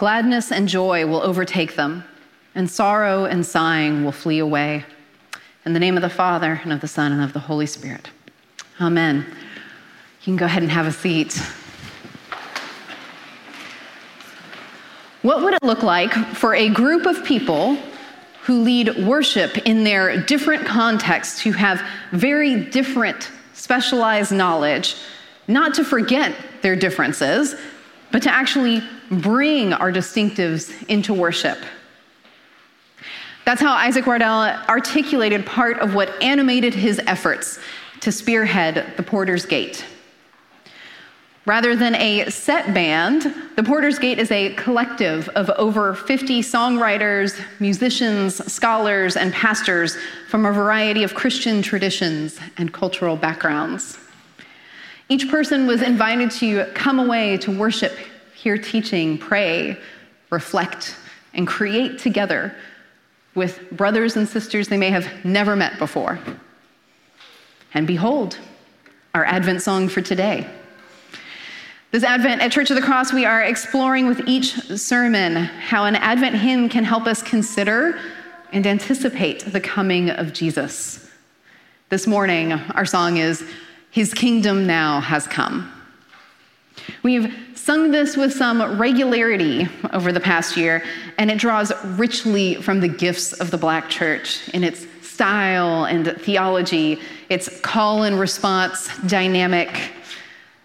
Gladness and joy will overtake them, and sorrow and sighing will flee away. In the name of the Father, and of the Son, and of the Holy Spirit. Amen. You can go ahead and have a seat. What would it look like for a group of people who lead worship in their different contexts, who have very different specialized knowledge, not to forget their differences, but to actually bring our distinctives into worship? That's how Isaac Wardell articulated part of what animated his efforts to spearhead the Porter's Gate. Rather than a set band, the Porter's Gate is a collective of over 50 songwriters, musicians, scholars, and pastors from a variety of Christian traditions and cultural backgrounds. Each person was invited to come away to worship, hear teaching, pray, reflect, and create together with brothers and sisters they may have never met before. And behold, our Advent song for today. This Advent at Church of the Cross, we are exploring with each sermon how an Advent hymn can help us consider and anticipate the coming of Jesus. This morning, our song is His Kingdom Now Has Come. We've sung this with some regularity over the past year, and it draws richly from the gifts of the Black church in its style and theology, its call and response dynamic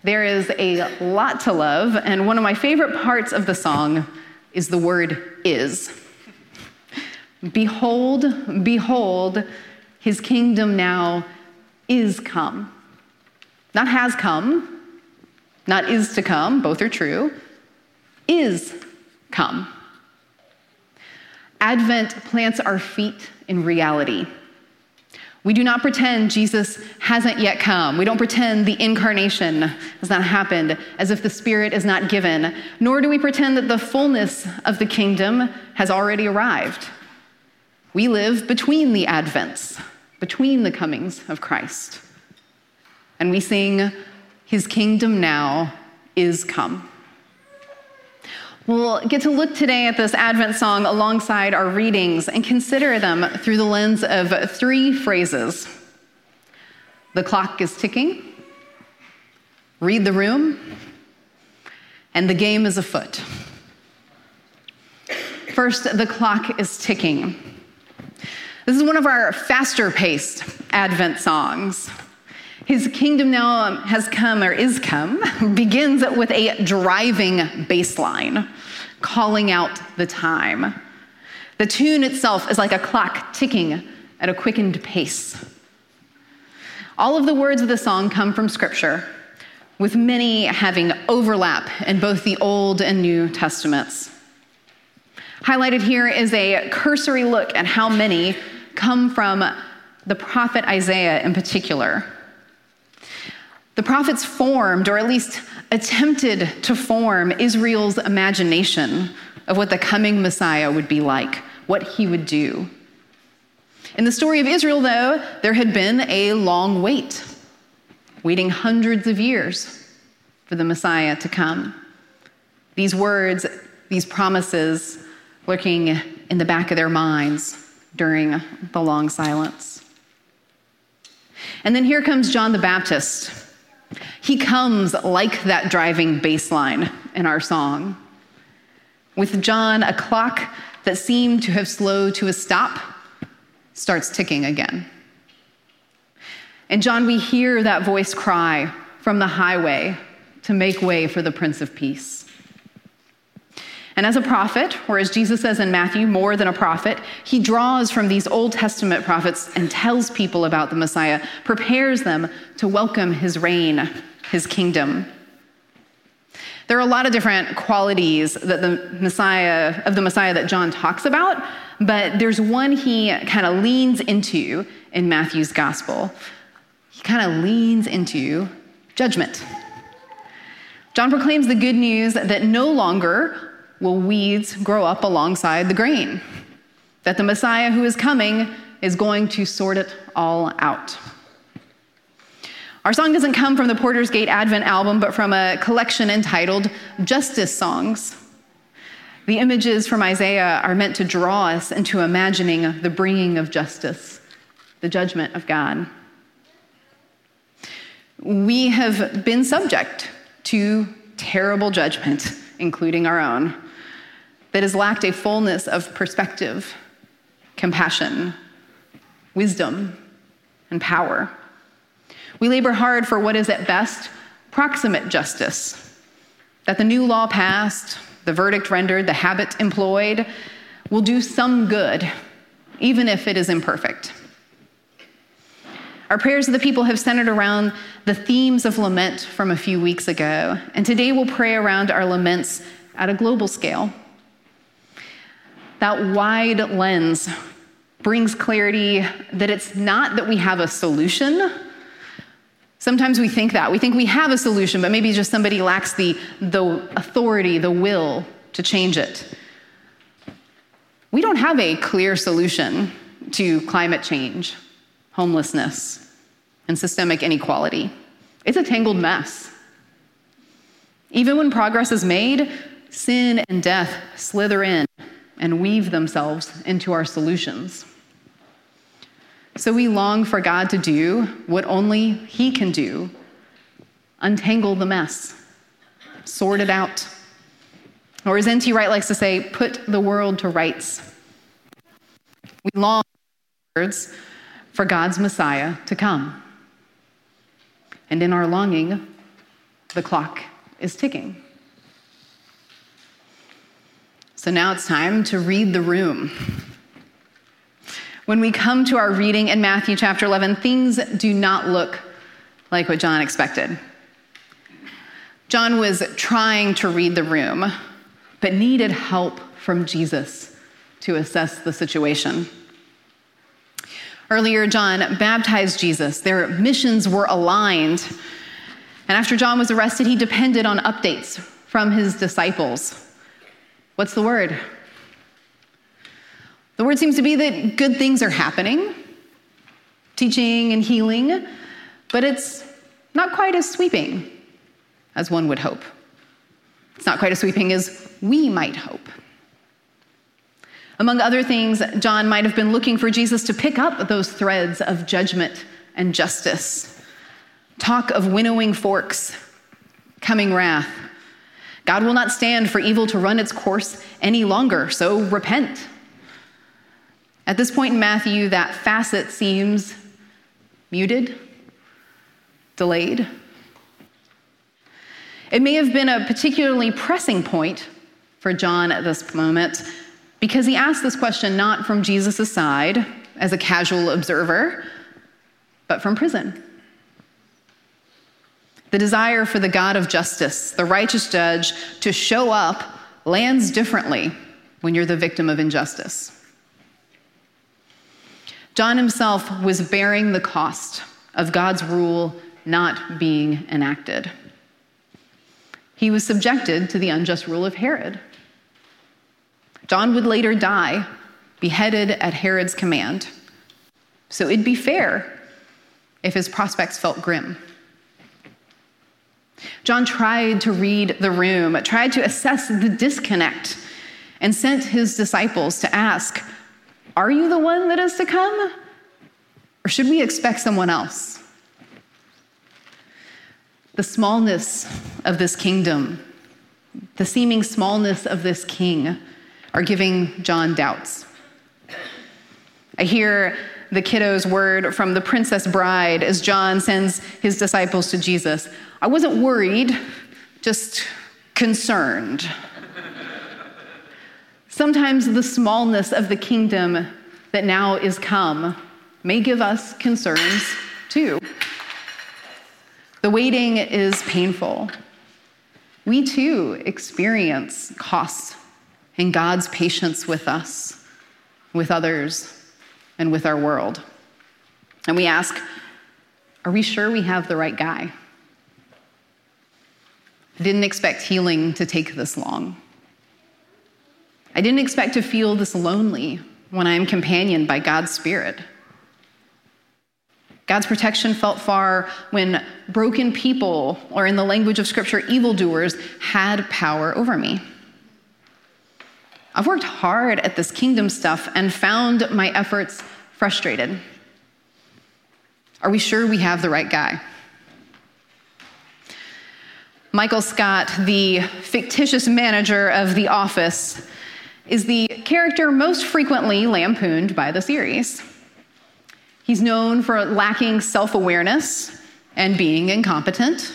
there is a lot to love, and one of my favorite parts of the song is the word is. Behold, behold, his kingdom now is come. Not has come, not is to come, both are true, is come. Advent plants our feet in reality. We do not pretend Jesus hasn't yet come. We don't pretend the incarnation has not happened as if the Spirit is not given, nor do we pretend that the fullness of the kingdom has already arrived. We live between the advents, between the comings of Christ. And we sing, His kingdom now is come. We'll get to look today at this Advent song alongside our readings and consider them through the lens of three phrases The clock is ticking, read the room, and the game is afoot. First, the clock is ticking. This is one of our faster paced Advent songs. His kingdom now um, has come or is come begins with a driving bass line calling out the time. The tune itself is like a clock ticking at a quickened pace. All of the words of the song come from Scripture, with many having overlap in both the Old and New Testaments. Highlighted here is a cursory look at how many come from the prophet Isaiah in particular. The prophets formed, or at least attempted to form, Israel's imagination of what the coming Messiah would be like, what he would do. In the story of Israel, though, there had been a long wait, waiting hundreds of years for the Messiah to come. These words, these promises, lurking in the back of their minds during the long silence. And then here comes John the Baptist he comes like that driving bass line in our song. With John, a clock that seemed to have slowed to a stop starts ticking again. And John, we hear that voice cry from the highway to make way for the Prince of Peace. And as a prophet, or as Jesus says in Matthew, more than a prophet, he draws from these Old Testament prophets and tells people about the Messiah, prepares them to welcome his reign, his kingdom. There are a lot of different qualities that the Messiah of the Messiah that John talks about, but there's one he kind of leans into in Matthew's gospel. He kind of leans into judgment. John proclaims the good news that no longer will weeds grow up alongside the grain. That the Messiah who is coming is going to sort it all out. Our song doesn't come from the Porter's Gate Advent album, but from a collection entitled Justice Songs. The images from Isaiah are meant to draw us into imagining the bringing of justice, the judgment of God. We have been subject to terrible judgment, including our own, that has lacked a fullness of perspective, compassion, wisdom, and power. We labor hard for what is at best proximate justice that the new law passed, the verdict rendered, the habit employed will do some good, even if it is imperfect. Our prayers of the people have centered around the themes of lament from a few weeks ago, and today we'll pray around our laments at a global scale. That wide lens brings clarity that it's not that we have a solution. Sometimes we think that. We think we have a solution, but maybe just somebody lacks the, the authority, the will to change it. We don't have a clear solution to climate change, homelessness, and systemic inequality. It's a tangled mess. Even when progress is made, sin and death slither in and weave themselves into our solutions. So we long for God to do what only He can do untangle the mess, sort it out. Or as N.T. Wright likes to say, put the world to rights. We long for God's Messiah to come. And in our longing, the clock is ticking. So now it's time to read the room. When we come to our reading in Matthew chapter 11, things do not look like what John expected. John was trying to read the room, but needed help from Jesus to assess the situation. Earlier, John baptized Jesus. Their missions were aligned. And after John was arrested, he depended on updates from his disciples. What's the word? The word seems to be that good things are happening, teaching and healing, but it's not quite as sweeping as one would hope. It's not quite as sweeping as we might hope. Among other things, John might have been looking for Jesus to pick up those threads of judgment and justice. Talk of winnowing forks, coming wrath. God will not stand for evil to run its course any longer, so repent. At this point in Matthew, that facet seems muted, delayed. It may have been a particularly pressing point for John at this moment because he asked this question not from Jesus' side as a casual observer, but from prison. The desire for the God of justice, the righteous judge, to show up lands differently when you're the victim of injustice. John himself was bearing the cost of God's rule not being enacted. He was subjected to the unjust rule of Herod. John would later die, beheaded at Herod's command. So it'd be fair if his prospects felt grim. John tried to read the room, tried to assess the disconnect, and sent his disciples to ask are you the one that is to come? Or should we expect someone else? The smallness of this kingdom, the seeming smallness of this king, are giving John doubts. I hear the kiddo's word from the princess bride as John sends his disciples to Jesus. I wasn't worried, just concerned. Sometimes the smallness of the kingdom that now is come may give us concerns too. The waiting is painful. We too experience costs in God's patience with us, with others, and with our world. And we ask, are we sure we have the right guy? I didn't expect healing to take this long. I didn't expect to feel this lonely when I am companioned by God's Spirit. God's protection felt far when broken people, or in the language of Scripture, evildoers, had power over me. I've worked hard at this kingdom stuff and found my efforts frustrated. Are we sure we have the right guy? Michael Scott, the fictitious manager of The Office, is the character most frequently lampooned by the series. He's known for lacking self awareness and being incompetent.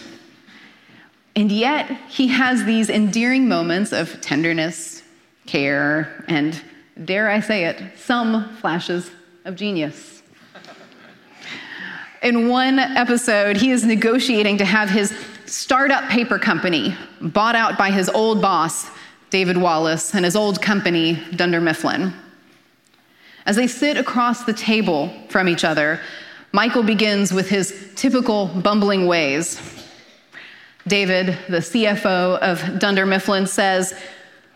And yet, he has these endearing moments of tenderness, care, and, dare I say it, some flashes of genius. In one episode, he is negotiating to have his startup paper company bought out by his old boss, David Wallace, and his old company, Dunder Mifflin. As they sit across the table from each other, Michael begins with his typical bumbling ways. David, the CFO of Dunder Mifflin, says,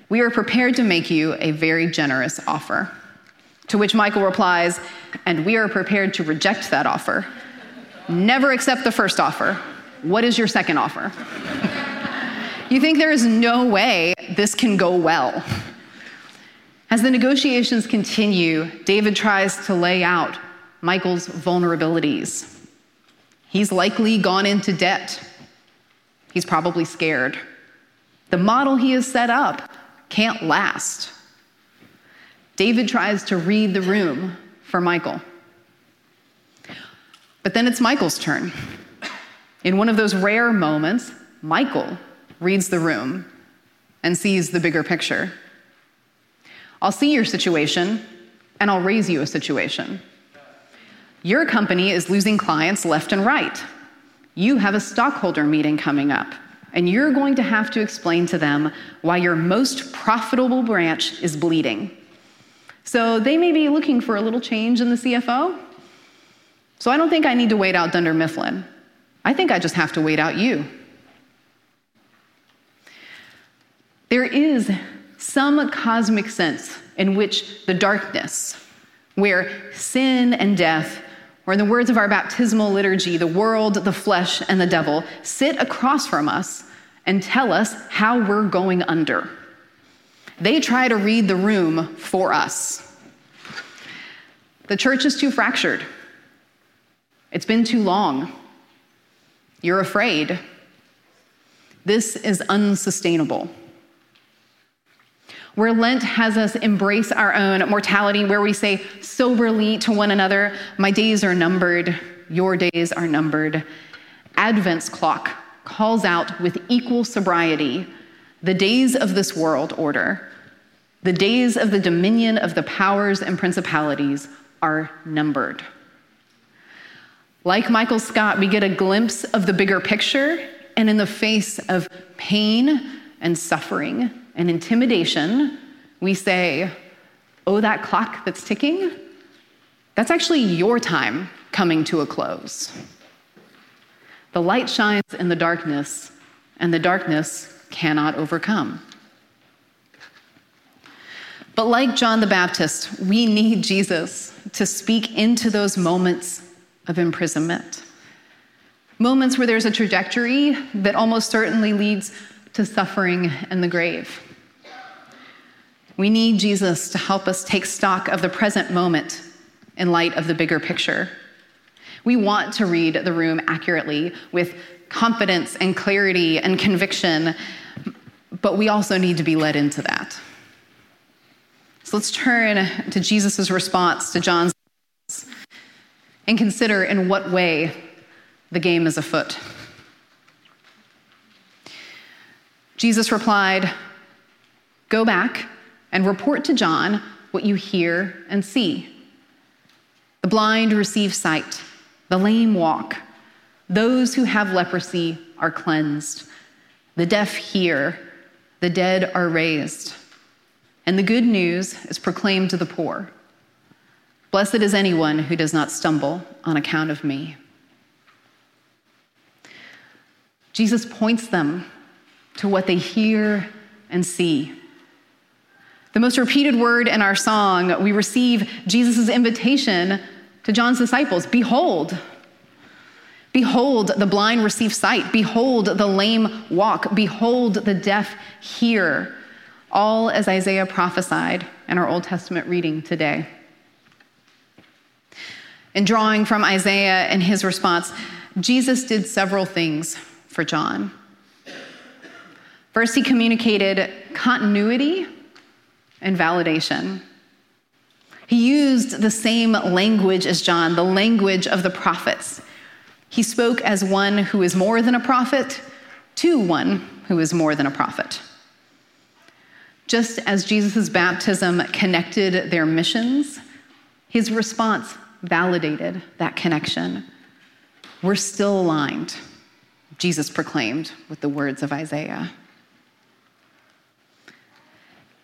We are prepared to make you a very generous offer. To which Michael replies, And we are prepared to reject that offer. Never accept the first offer. What is your second offer? you think there is no way this can go well. As the negotiations continue, David tries to lay out Michael's vulnerabilities. He's likely gone into debt. He's probably scared. The model he has set up can't last. David tries to read the room for Michael. But then it's Michael's turn. In one of those rare moments, Michael reads the room and sees the bigger picture. I'll see your situation and I'll raise you a situation. Your company is losing clients left and right. You have a stockholder meeting coming up, and you're going to have to explain to them why your most profitable branch is bleeding. So they may be looking for a little change in the CFO. So I don't think I need to wait out Dunder Mifflin. I think I just have to wait out you. There is some cosmic sense in which the darkness, where sin and death, or in the words of our baptismal liturgy, the world, the flesh, and the devil, sit across from us and tell us how we're going under. They try to read the room for us. The church is too fractured. It's been too long. You're afraid. This is unsustainable where Lent has us embrace our own mortality, where we say soberly to one another, My days are numbered, your days are numbered. Advent's clock calls out with equal sobriety the days of this world order, the days of the dominion of the powers and principalities are numbered. Like Michael Scott, we get a glimpse of the bigger picture, and in the face of pain and suffering, and intimidation, we say, Oh, that clock that's ticking, that's actually your time coming to a close. The light shines in the darkness, and the darkness cannot overcome. But like John the Baptist, we need Jesus to speak into those moments of imprisonment. Moments where there's a trajectory that almost certainly leads to suffering and the grave. We need Jesus to help us take stock of the present moment in light of the bigger picture. We want to read the room accurately with confidence and clarity and conviction, but we also need to be led into that. So let's turn to Jesus' response to John's and consider in what way the game is afoot. Jesus replied, Go back and report to John what you hear and see. The blind receive sight, the lame walk, those who have leprosy are cleansed, the deaf hear, the dead are raised, and the good news is proclaimed to the poor. Blessed is anyone who does not stumble on account of me. Jesus points them to what they hear and see. The most repeated word in our song, we receive Jesus' invitation to John's disciples Behold, behold, the blind receive sight. Behold, the lame walk. Behold, the deaf hear. all as Isaiah prophesied in our Old Testament reading today. In drawing from Isaiah and his response, Jesus did several things for John. First, he communicated continuity and validation. He used the same language as John, the language of the prophets. He spoke as one who is more than a prophet to one who is more than a prophet. Just as Jesus' baptism connected their missions, his response validated that connection. We're still aligned, Jesus proclaimed with the words of Isaiah.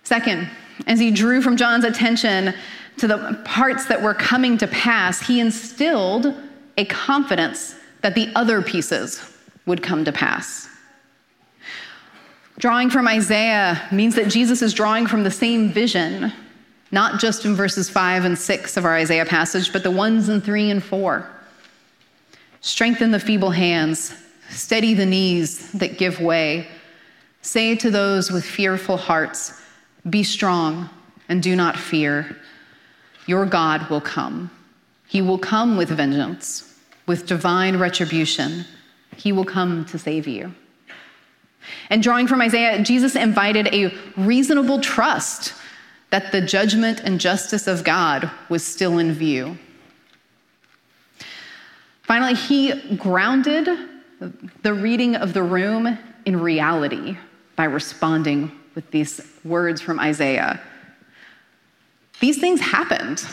Second, as he drew from John's attention to the parts that were coming to pass, he instilled a confidence that the other pieces would come to pass. Drawing from Isaiah means that Jesus is drawing from the same vision, not just in verses 5 and 6 of our Isaiah passage, but the ones in 3 and 4. Strengthen the feeble hands, steady the knees that give way. Say to those with fearful hearts, Be strong and do not fear. Your God will come. He will come with vengeance, with divine retribution. He will come to save you. And drawing from Isaiah, Jesus invited a reasonable trust that the judgment and justice of God was still in view. Finally, he grounded the reading of the room in reality by responding with these words from Isaiah. These things happened.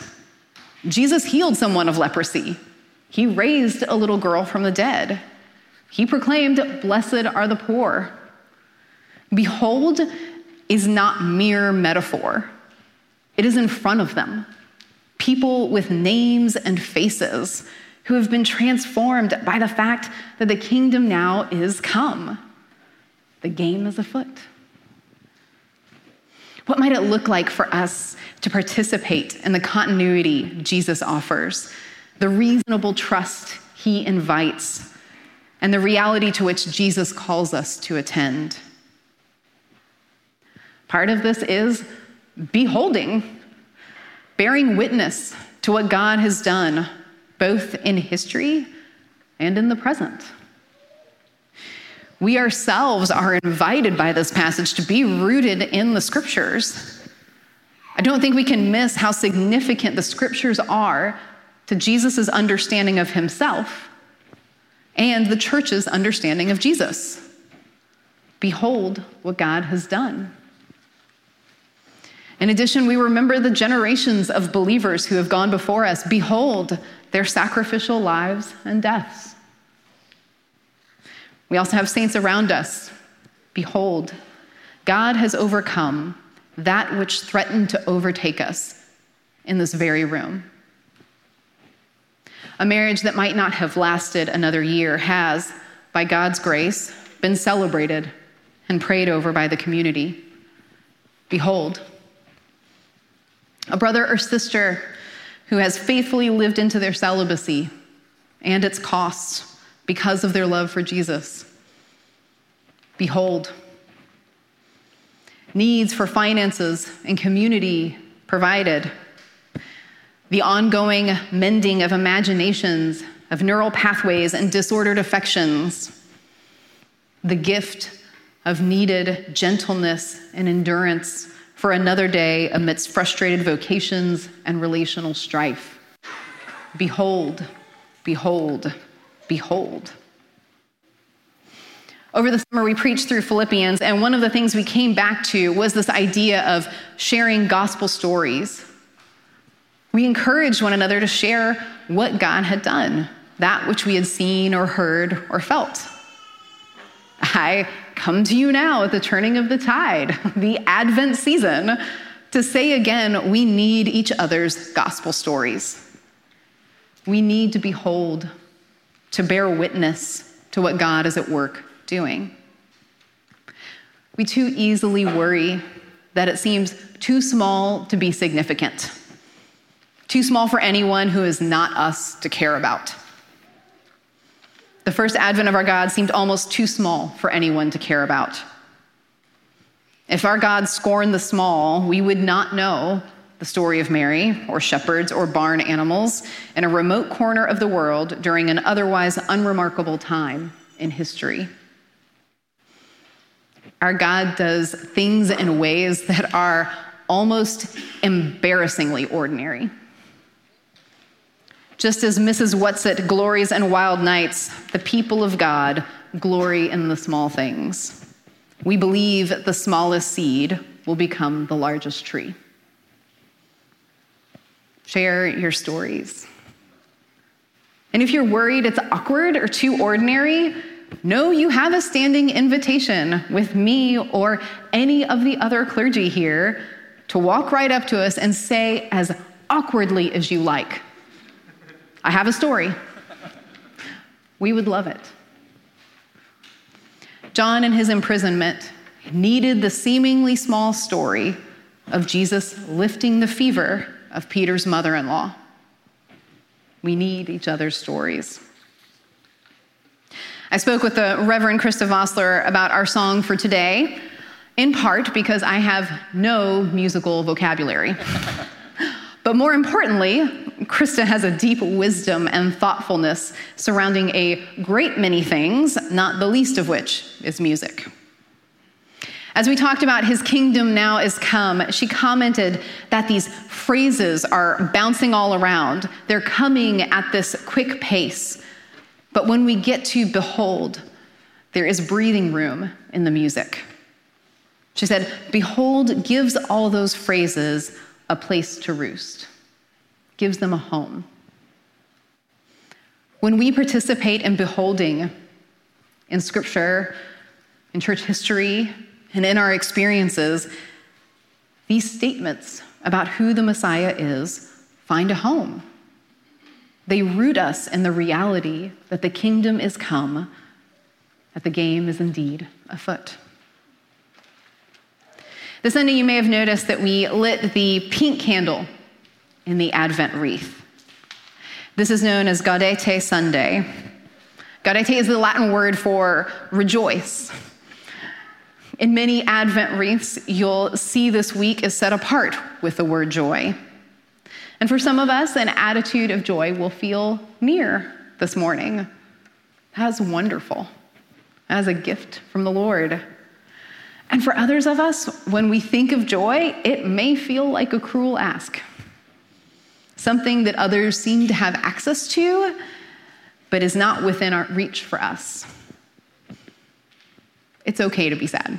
Jesus healed someone of leprosy. He raised a little girl from the dead. He proclaimed, Blessed are the poor. Behold is not mere metaphor, it is in front of them. People with names and faces who have been transformed by the fact that the kingdom now is come. The game is afoot. What might it look like for us to participate in the continuity Jesus offers, the reasonable trust he invites, and the reality to which Jesus calls us to attend? Part of this is beholding, bearing witness to what God has done, both in history and in the present. We ourselves are invited by this passage to be rooted in the scriptures. I don't think we can miss how significant the scriptures are to Jesus' understanding of himself and the church's understanding of Jesus. Behold what God has done. In addition, we remember the generations of believers who have gone before us. Behold their sacrificial lives and deaths. We also have saints around us. Behold, God has overcome that which threatened to overtake us in this very room. A marriage that might not have lasted another year has, by God's grace, been celebrated and prayed over by the community. Behold, a brother or sister who has faithfully lived into their celibacy and its costs because of their love for Jesus. Behold, needs for finances and community provided, the ongoing mending of imaginations, of neural pathways and disordered affections, the gift of needed gentleness and endurance for another day amidst frustrated vocations and relational strife. Behold, behold, behold. Over the summer, we preached through Philippians, and one of the things we came back to was this idea of sharing gospel stories. We encouraged one another to share what God had done, that which we had seen or heard or felt. I come to you now at the turning of the tide, the Advent season, to say again, we need each other's gospel stories. We need to behold, to bear witness to what God is at work doing. We too easily worry that it seems too small to be significant, too small for anyone who is not us to care about. The first advent of our God seemed almost too small for anyone to care about. If our God scorned the small, we would not know the story of Mary, or shepherds, or barn animals in a remote corner of the world during an otherwise unremarkable time in history. Our God does things in ways that are almost embarrassingly ordinary. Just as Mrs. Whatsit glories in wild nights, the people of God glory in the small things. We believe the smallest seed will become the largest tree. Share your stories. And if you're worried it's awkward or too ordinary, know you have a standing invitation with me or any of the other clergy here to walk right up to us and say as awkwardly as you like, I have a story. We would love it. John, in his imprisonment, needed the seemingly small story of Jesus lifting the fever of Peter's mother in law. We need each other's stories. I spoke with the Reverend Krista Vossler about our song for today, in part because I have no musical vocabulary. but more importantly, Krista has a deep wisdom and thoughtfulness surrounding a great many things, not the least of which is music. As we talked about, his kingdom now is come, she commented that these phrases are bouncing all around. They're coming at this quick pace. But when we get to behold, there is breathing room in the music. She said, Behold gives all those phrases a place to roost, gives them a home. When we participate in beholding in scripture, in church history, and in our experiences, these statements about who the Messiah is find a home. They root us in the reality that the kingdom is come, that the game is indeed afoot. This Sunday, you may have noticed that we lit the pink candle in the Advent wreath. This is known as Gaudete Sunday. Gaudete is the Latin word for rejoice. In many Advent wreaths, you'll see this week is set apart with the word joy. And for some of us, an attitude of joy will feel near this morning. That's wonderful. As a gift from the Lord. And for others of us, when we think of joy, it may feel like a cruel ask. Something that others seem to have access to, but is not within our reach for us. It's okay to be sad.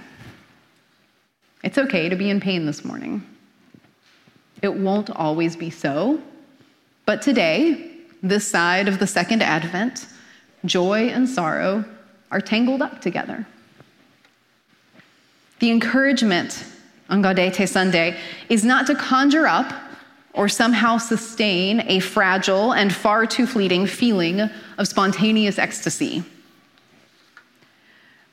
It's okay to be in pain this morning. It won't always be so, but today, this side of the second advent, joy and sorrow are tangled up together. The encouragement on Gaudete Sunday is not to conjure up or somehow sustain a fragile and far too fleeting feeling of spontaneous ecstasy.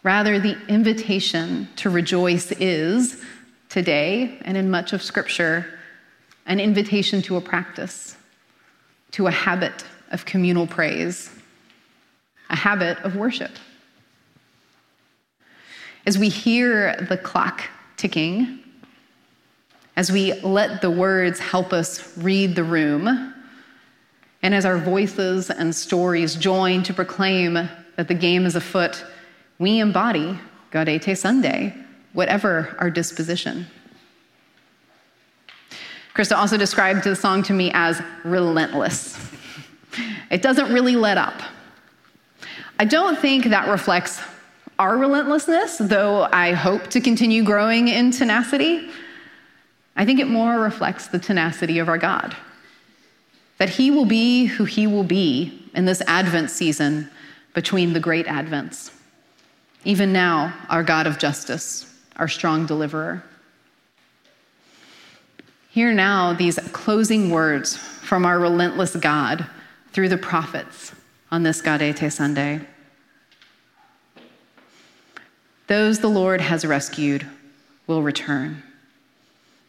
Rather, the invitation to rejoice is, today and in much of Scripture, an invitation to a practice, to a habit of communal praise, a habit of worship. As we hear the clock ticking, as we let the words help us read the room, and as our voices and stories join to proclaim that the game is afoot, we embody Gaudete Sunday, whatever our disposition. Krista also described the song to me as relentless. It doesn't really let up. I don't think that reflects our relentlessness, though I hope to continue growing in tenacity. I think it more reflects the tenacity of our God. That He will be who He will be in this Advent season between the great Advents. Even now, our God of justice, our strong deliverer. Hear now these closing words from our relentless God through the prophets on this Gaudete Sunday. Those the Lord has rescued will return.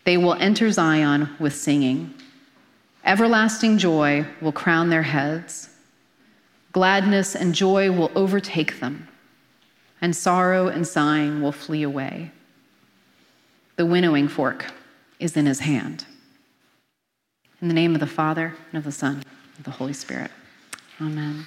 They will enter Zion with singing. Everlasting joy will crown their heads. Gladness and joy will overtake them and sorrow and sighing will flee away. The winnowing fork is in his hand. In the name of the Father, and of the Son, and of the Holy Spirit. Amen.